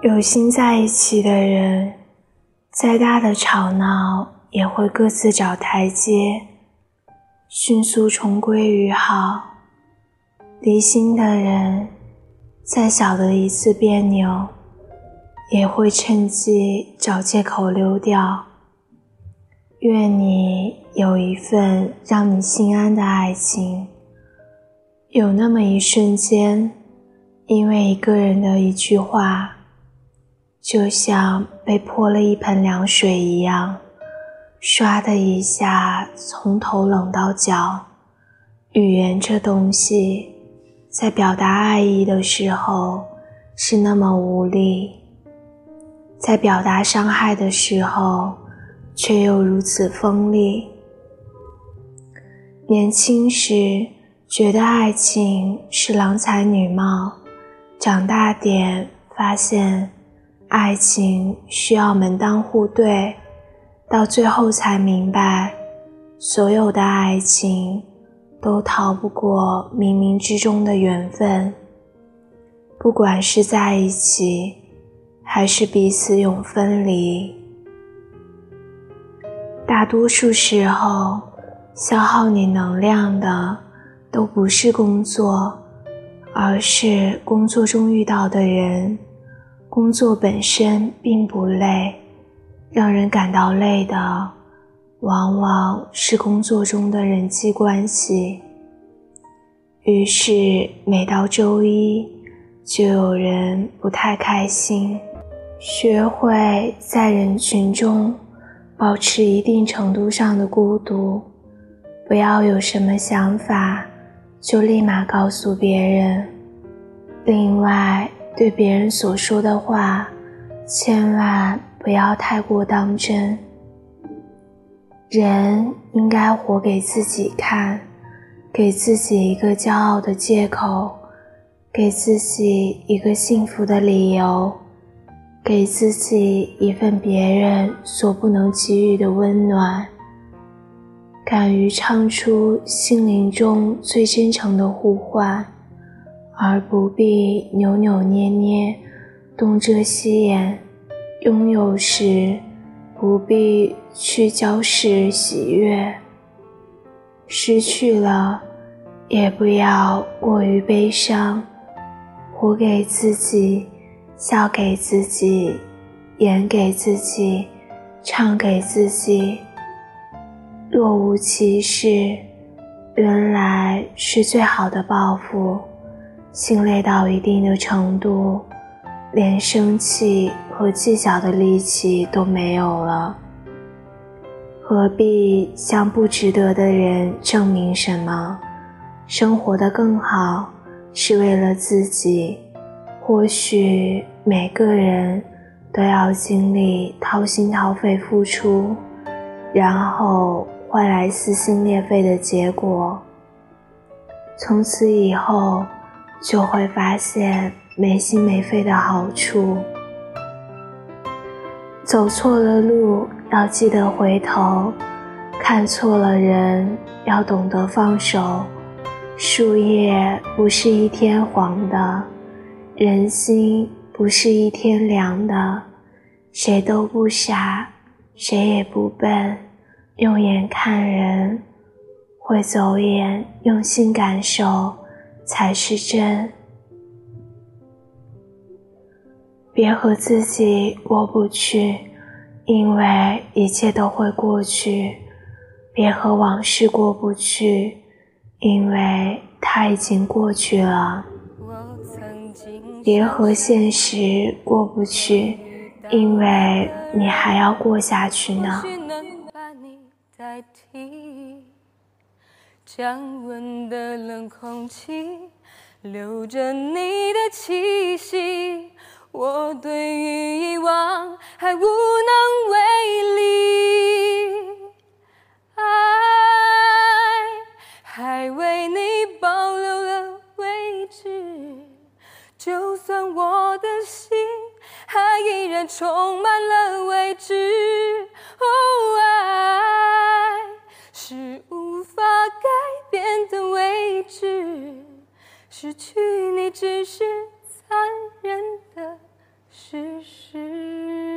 有心在一起的人，再大的吵闹也会各自找台阶，迅速重归于好。离心的人，再小的一次别扭，也会趁机找借口溜掉。愿你有一份让你心安的爱情。有那么一瞬间，因为一个人的一句话，就像被泼了一盆凉水一样，唰的一下从头冷到脚。语言这东西，在表达爱意的时候是那么无力，在表达伤害的时候。却又如此锋利。年轻时觉得爱情是郎才女貌，长大点发现爱情需要门当户对，到最后才明白，所有的爱情都逃不过冥冥之中的缘分。不管是在一起，还是彼此永分离。大多数时候，消耗你能量的都不是工作，而是工作中遇到的人。工作本身并不累，让人感到累的，往往是工作中的人际关系。于是，每到周一，就有人不太开心。学会在人群中。保持一定程度上的孤独，不要有什么想法就立马告诉别人。另外，对别人所说的话，千万不要太过当真。人应该活给自己看，给自己一个骄傲的借口，给自己一个幸福的理由。给自己一份别人所不能给予的温暖，敢于唱出心灵中最真诚的呼唤，而不必扭扭捏捏、东遮西掩。拥有时不必去交饰喜悦，失去了也不要过于悲伤，活给自己。笑给自己，演给自己，唱给自己。若无其事，原来是最好的报复。心累到一定的程度，连生气和计较的力气都没有了，何必向不值得的人证明什么？生活的更好，是为了自己。或许每个人都要经历掏心掏肺付出，然后换来撕心裂肺的结果。从此以后，就会发现没心没肺的好处。走错了路要记得回头，看错了人要懂得放手。树叶不是一天黄的。人心不是一天凉的，谁都不傻，谁也不笨。用眼看人，会走眼，用心感受才是真。别和自己过不去，因为一切都会过去；别和往事过不去，因为它已经过去了。别和现实过不去，因为你还要过下去呢。降温的冷空气，留着你的气息，我对于遗忘还无能为力，爱还为你保留了位置。就算我的心还依然充满了未知，失去你只是残忍的事实。